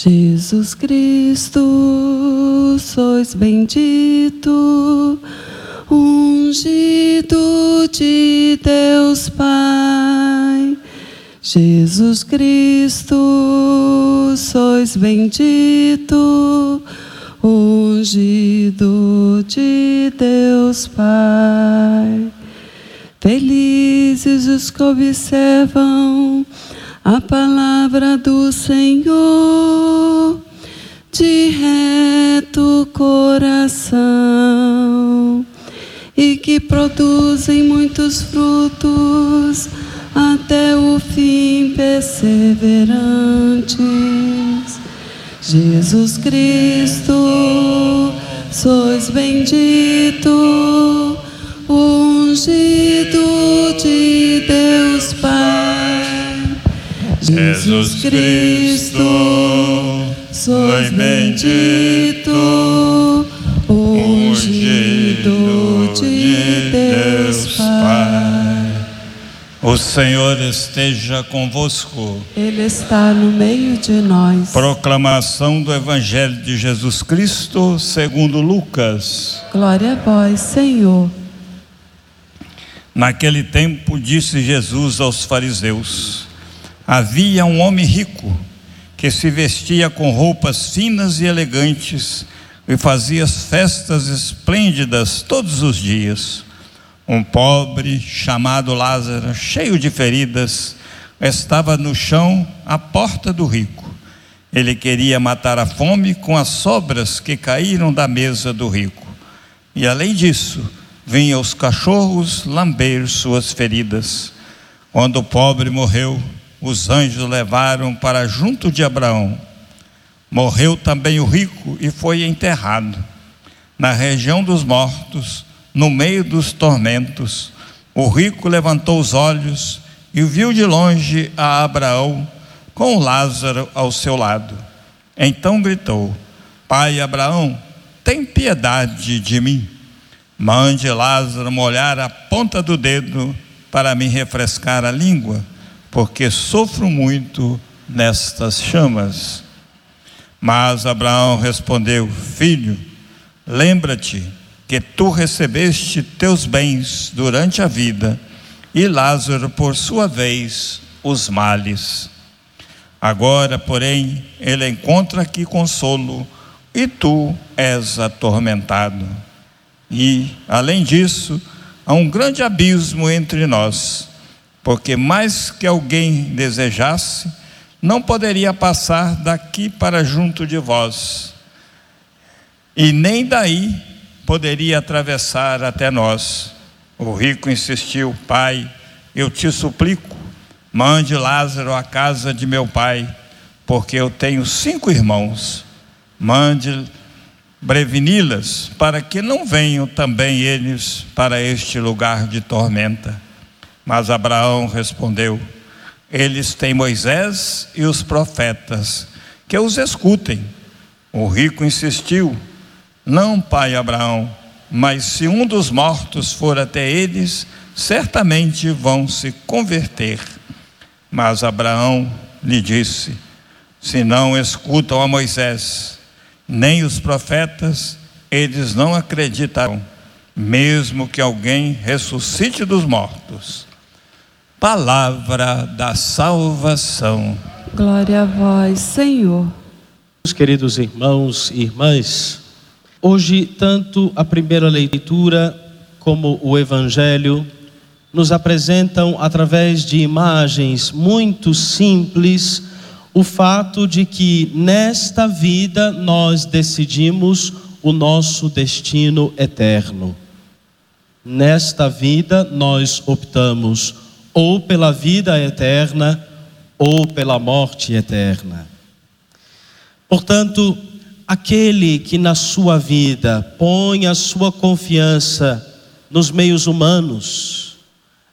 Jesus Cristo, sois bendito, ungido de Deus Pai. Jesus Cristo, sois bendito, ungido de Deus Pai. Felizes os que observam a palavra do Senhor de reto coração e que produzem muitos frutos até o fim perseverantes. Jesus Cristo, sois bendito, ungido de Deus Pai. Jesus Cristo, sois bendito, ungido de Deus Pai. O Senhor esteja convosco. Ele está no meio de nós. Proclamação do Evangelho de Jesus Cristo, segundo Lucas. Glória a vós, Senhor. Naquele tempo disse Jesus aos fariseus: Havia um homem rico que se vestia com roupas finas e elegantes e fazia festas esplêndidas todos os dias. Um pobre chamado Lázaro, cheio de feridas, estava no chão à porta do rico. Ele queria matar a fome com as sobras que caíram da mesa do rico. E além disso, vinham os cachorros lamber suas feridas. Quando o pobre morreu, os anjos levaram para junto de Abraão. Morreu também o rico e foi enterrado. Na região dos mortos, no meio dos tormentos, o rico levantou os olhos e viu de longe a Abraão com Lázaro ao seu lado. Então gritou: Pai Abraão, tem piedade de mim. Mande Lázaro molhar a ponta do dedo para me refrescar a língua, porque sofro muito nestas chamas. Mas Abraão respondeu: Filho, lembra-te que tu recebeste teus bens durante a vida, e Lázaro, por sua vez, os males. Agora, porém, ele encontra aqui consolo, e tu és atormentado. E, além disso, há um grande abismo entre nós, porque mais que alguém desejasse, não poderia passar daqui para junto de vós, e nem daí poderia atravessar até nós. O rico insistiu: Pai, eu te suplico, mande Lázaro à casa de meu pai, porque eu tenho cinco irmãos. Mande preveni-las, para que não venham também eles para este lugar de tormenta. Mas Abraão respondeu: Eles têm Moisés e os profetas, que os escutem. O rico insistiu: Não, pai Abraão, mas se um dos mortos for até eles, certamente vão se converter. Mas Abraão lhe disse: Se não escutam a Moisés, nem os profetas, eles não acreditarão, mesmo que alguém ressuscite dos mortos. Palavra da salvação. Glória a vós, Senhor. Meus queridos irmãos e irmãs, hoje tanto a primeira leitura como o evangelho nos apresentam através de imagens muito simples o fato de que nesta vida nós decidimos o nosso destino eterno. Nesta vida nós optamos ou pela vida eterna ou pela morte eterna. Portanto, aquele que na sua vida põe a sua confiança nos meios humanos,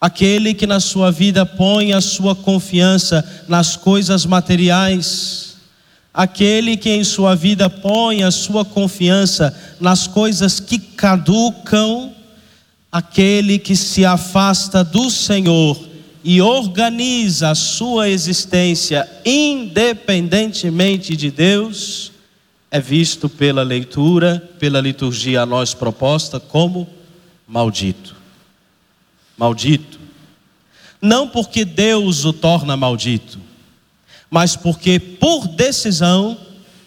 aquele que na sua vida põe a sua confiança nas coisas materiais, aquele que em sua vida põe a sua confiança nas coisas que caducam, aquele que se afasta do Senhor e organiza a sua existência independentemente de Deus, é visto pela leitura, pela liturgia a nós proposta como maldito. Maldito. Não porque Deus o torna maldito, mas porque por decisão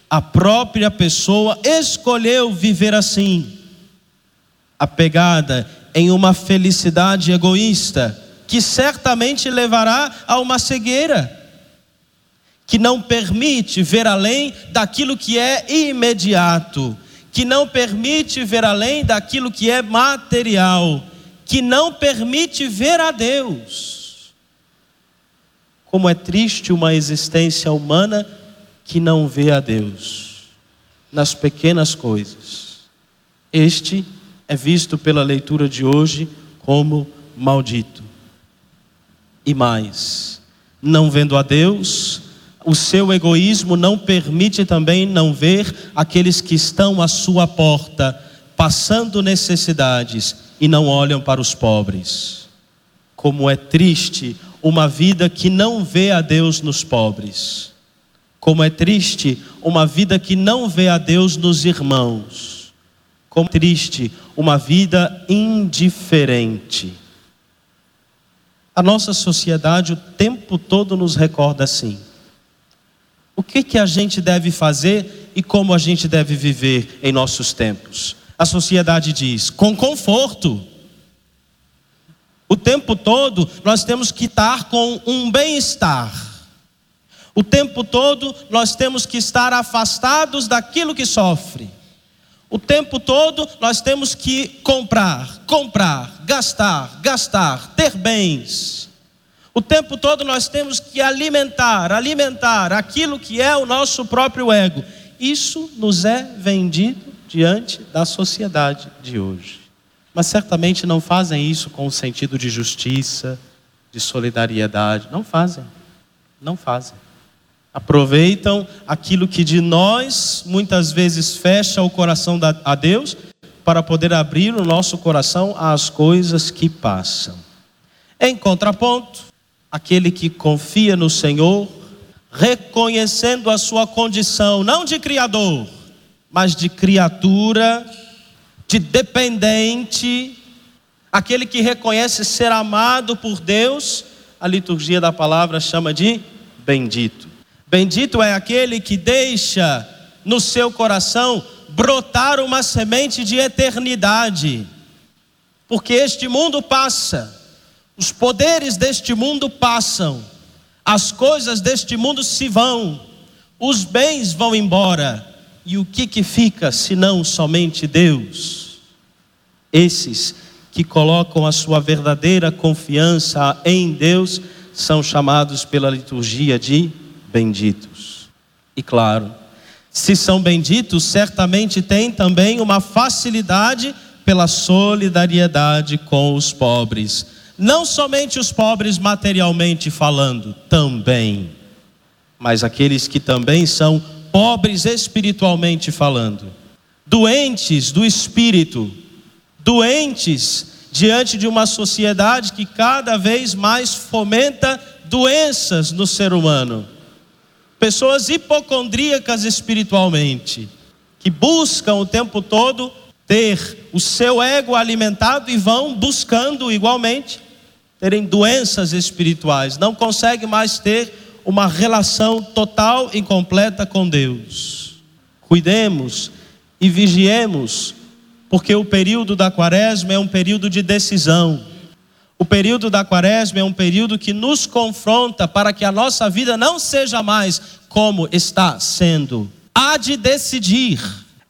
a própria pessoa escolheu viver assim, apegada em uma felicidade egoísta, que certamente levará a uma cegueira, que não permite ver além daquilo que é imediato, que não permite ver além daquilo que é material, que não permite ver a Deus. Como é triste uma existência humana que não vê a Deus nas pequenas coisas. Este é visto pela leitura de hoje como maldito. E mais, não vendo a Deus, o seu egoísmo não permite também não ver aqueles que estão à sua porta, passando necessidades e não olham para os pobres. Como é triste uma vida que não vê a Deus nos pobres. Como é triste uma vida que não vê a Deus nos irmãos. Como triste uma vida indiferente. A nossa sociedade o tempo todo nos recorda assim. O que, que a gente deve fazer e como a gente deve viver em nossos tempos? A sociedade diz: com conforto. O tempo todo nós temos que estar com um bem-estar. O tempo todo nós temos que estar afastados daquilo que sofre. O tempo todo nós temos que comprar, comprar, gastar, gastar, ter bens. O tempo todo nós temos que alimentar, alimentar aquilo que é o nosso próprio ego. Isso nos é vendido diante da sociedade de hoje. Mas certamente não fazem isso com o sentido de justiça, de solidariedade. Não fazem. Não fazem aproveitam aquilo que de nós muitas vezes fecha o coração a Deus para poder abrir o nosso coração às coisas que passam. Em contraponto, aquele que confia no Senhor, reconhecendo a sua condição não de criador, mas de criatura, de dependente, aquele que reconhece ser amado por Deus, a liturgia da palavra chama de bendito. Bendito é aquele que deixa no seu coração brotar uma semente de eternidade, porque este mundo passa, os poderes deste mundo passam, as coisas deste mundo se vão, os bens vão embora, e o que que fica senão somente Deus? Esses que colocam a sua verdadeira confiança em Deus são chamados pela liturgia de benditos. E claro, se são benditos, certamente têm também uma facilidade pela solidariedade com os pobres. Não somente os pobres materialmente falando, também, mas aqueles que também são pobres espiritualmente falando, doentes do espírito, doentes diante de uma sociedade que cada vez mais fomenta doenças no ser humano pessoas hipocondríacas espiritualmente, que buscam o tempo todo ter o seu ego alimentado e vão buscando igualmente terem doenças espirituais, não conseguem mais ter uma relação total e completa com Deus. Cuidemos e vigiemos, porque o período da quaresma é um período de decisão. O período da quaresma é um período que nos confronta para que a nossa vida não seja mais como está sendo. Há de decidir,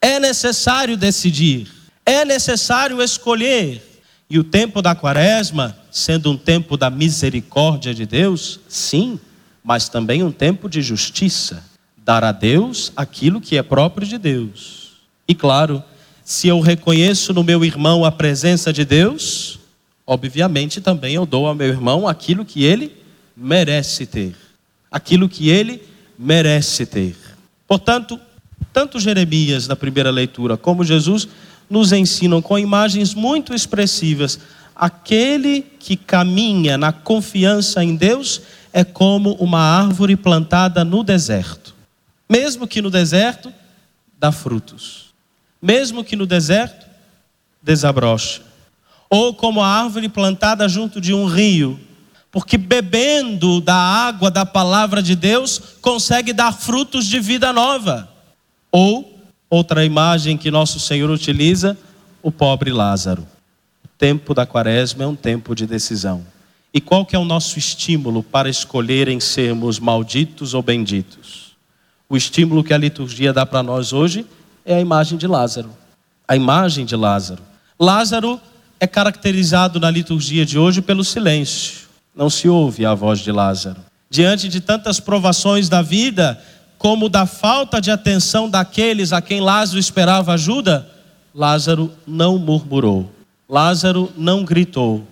é necessário decidir, é necessário escolher. E o tempo da quaresma, sendo um tempo da misericórdia de Deus, sim, mas também um tempo de justiça. Dar a Deus aquilo que é próprio de Deus. E claro, se eu reconheço no meu irmão a presença de Deus, obviamente também eu dou ao meu irmão aquilo que ele merece ter, aquilo que ele merece ter. Portanto, tanto Jeremias na primeira leitura como Jesus nos ensinam com imagens muito expressivas aquele que caminha na confiança em Deus é como uma árvore plantada no deserto. Mesmo que no deserto dá frutos. Mesmo que no deserto desabrocha. Ou como a árvore plantada junto de um rio, porque bebendo da água da palavra de Deus consegue dar frutos de vida nova. Ou outra imagem que nosso Senhor utiliza, o pobre Lázaro. O tempo da quaresma é um tempo de decisão. E qual que é o nosso estímulo para escolher em sermos malditos ou benditos? O estímulo que a liturgia dá para nós hoje é a imagem de Lázaro. A imagem de Lázaro. Lázaro é caracterizado na liturgia de hoje pelo silêncio. Não se ouve a voz de Lázaro. Diante de tantas provações da vida, como da falta de atenção daqueles a quem Lázaro esperava ajuda, Lázaro não murmurou, Lázaro não gritou,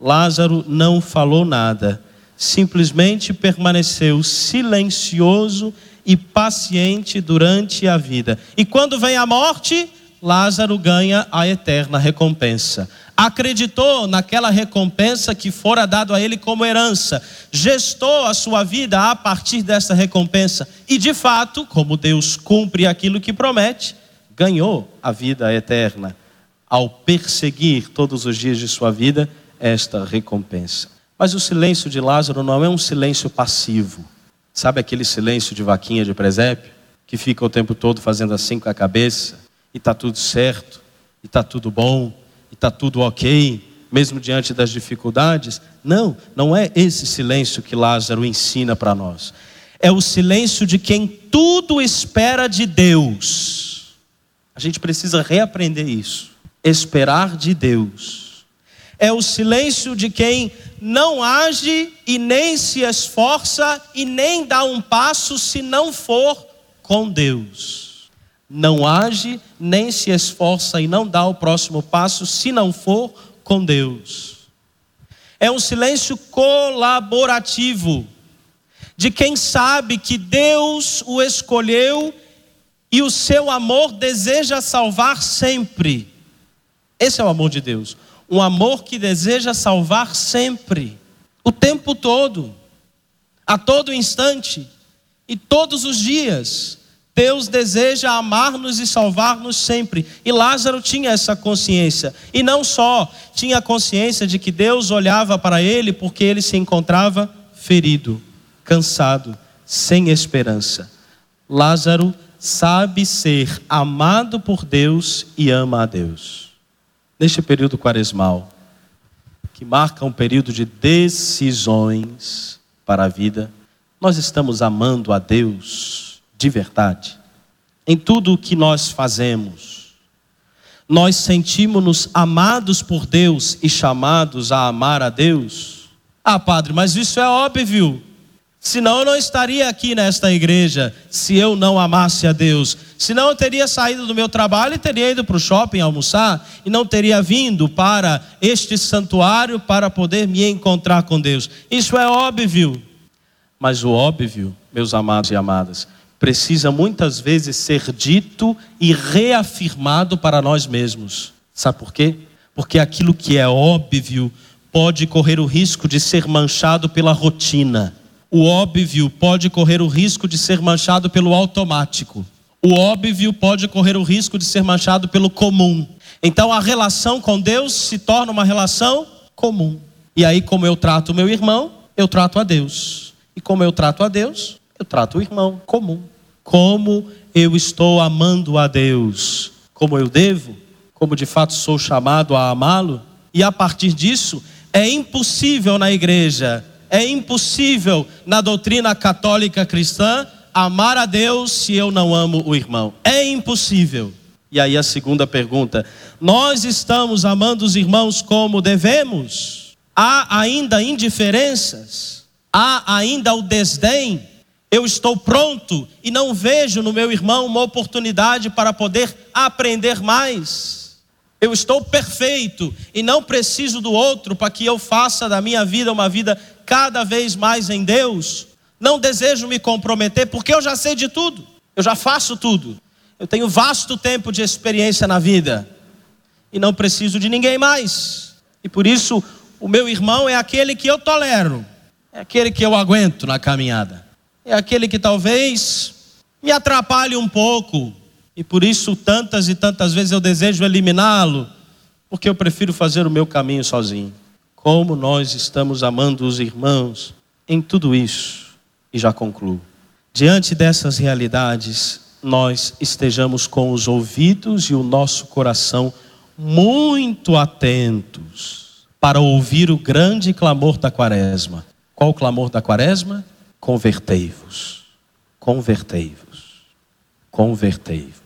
Lázaro não falou nada, simplesmente permaneceu silencioso e paciente durante a vida. E quando vem a morte, Lázaro ganha a eterna recompensa. Acreditou naquela recompensa que fora dado a ele como herança, gestou a sua vida a partir dessa recompensa e, de fato, como Deus cumpre aquilo que promete, ganhou a vida eterna ao perseguir todos os dias de sua vida esta recompensa. Mas o silêncio de Lázaro não é um silêncio passivo. Sabe aquele silêncio de vaquinha de presépio que fica o tempo todo fazendo assim com a cabeça? E está tudo certo, e está tudo bom, e está tudo ok, mesmo diante das dificuldades. Não, não é esse silêncio que Lázaro ensina para nós. É o silêncio de quem tudo espera de Deus. A gente precisa reaprender isso. Esperar de Deus. É o silêncio de quem não age e nem se esforça e nem dá um passo se não for com Deus não age, nem se esforça e não dá o próximo passo se não for com Deus. É um silêncio colaborativo, de quem sabe que Deus o escolheu e o seu amor deseja salvar sempre. Esse é o amor de Deus. Um amor que deseja salvar sempre, o tempo todo, a todo instante e todos os dias. Deus deseja amar-nos e salvar-nos sempre. E Lázaro tinha essa consciência. E não só tinha a consciência de que Deus olhava para ele porque ele se encontrava ferido, cansado, sem esperança. Lázaro sabe ser amado por Deus e ama a Deus. Neste período quaresmal, que marca um período de decisões para a vida, nós estamos amando a Deus de verdade. Em tudo o que nós fazemos, nós sentimos-nos amados por Deus e chamados a amar a Deus. Ah, padre, mas isso é óbvio. Senão eu não estaria aqui nesta igreja se eu não amasse a Deus. Senão eu teria saído do meu trabalho e teria ido para o shopping almoçar e não teria vindo para este santuário para poder me encontrar com Deus. Isso é óbvio. Mas o óbvio, meus amados e amadas, precisa muitas vezes ser dito e reafirmado para nós mesmos. Sabe por quê? Porque aquilo que é óbvio pode correr o risco de ser manchado pela rotina. O óbvio pode correr o risco de ser manchado pelo automático. O óbvio pode correr o risco de ser manchado pelo comum. Então a relação com Deus se torna uma relação comum. E aí, como eu trato o meu irmão, eu trato a Deus. E como eu trato a Deus, eu trato o irmão comum como eu estou amando a Deus, como eu devo, como de fato sou chamado a amá-lo, e a partir disso, é impossível na igreja, é impossível na doutrina católica cristã amar a Deus se eu não amo o irmão. É impossível. E aí a segunda pergunta: nós estamos amando os irmãos como devemos? Há ainda indiferenças? Há ainda o desdém? Eu estou pronto e não vejo no meu irmão uma oportunidade para poder aprender mais. Eu estou perfeito e não preciso do outro para que eu faça da minha vida uma vida cada vez mais em Deus. Não desejo me comprometer porque eu já sei de tudo, eu já faço tudo. Eu tenho vasto tempo de experiência na vida e não preciso de ninguém mais. E por isso, o meu irmão é aquele que eu tolero, é aquele que eu aguento na caminhada, é aquele que talvez me atrapalhe um pouco, e por isso tantas e tantas vezes eu desejo eliminá-lo, porque eu prefiro fazer o meu caminho sozinho. Como nós estamos amando os irmãos em tudo isso. E já concluo. Diante dessas realidades, nós estejamos com os ouvidos e o nosso coração muito atentos para ouvir o grande clamor da Quaresma. Qual o clamor da Quaresma? Convertei-vos. Convertei-vos. Convertei-vos.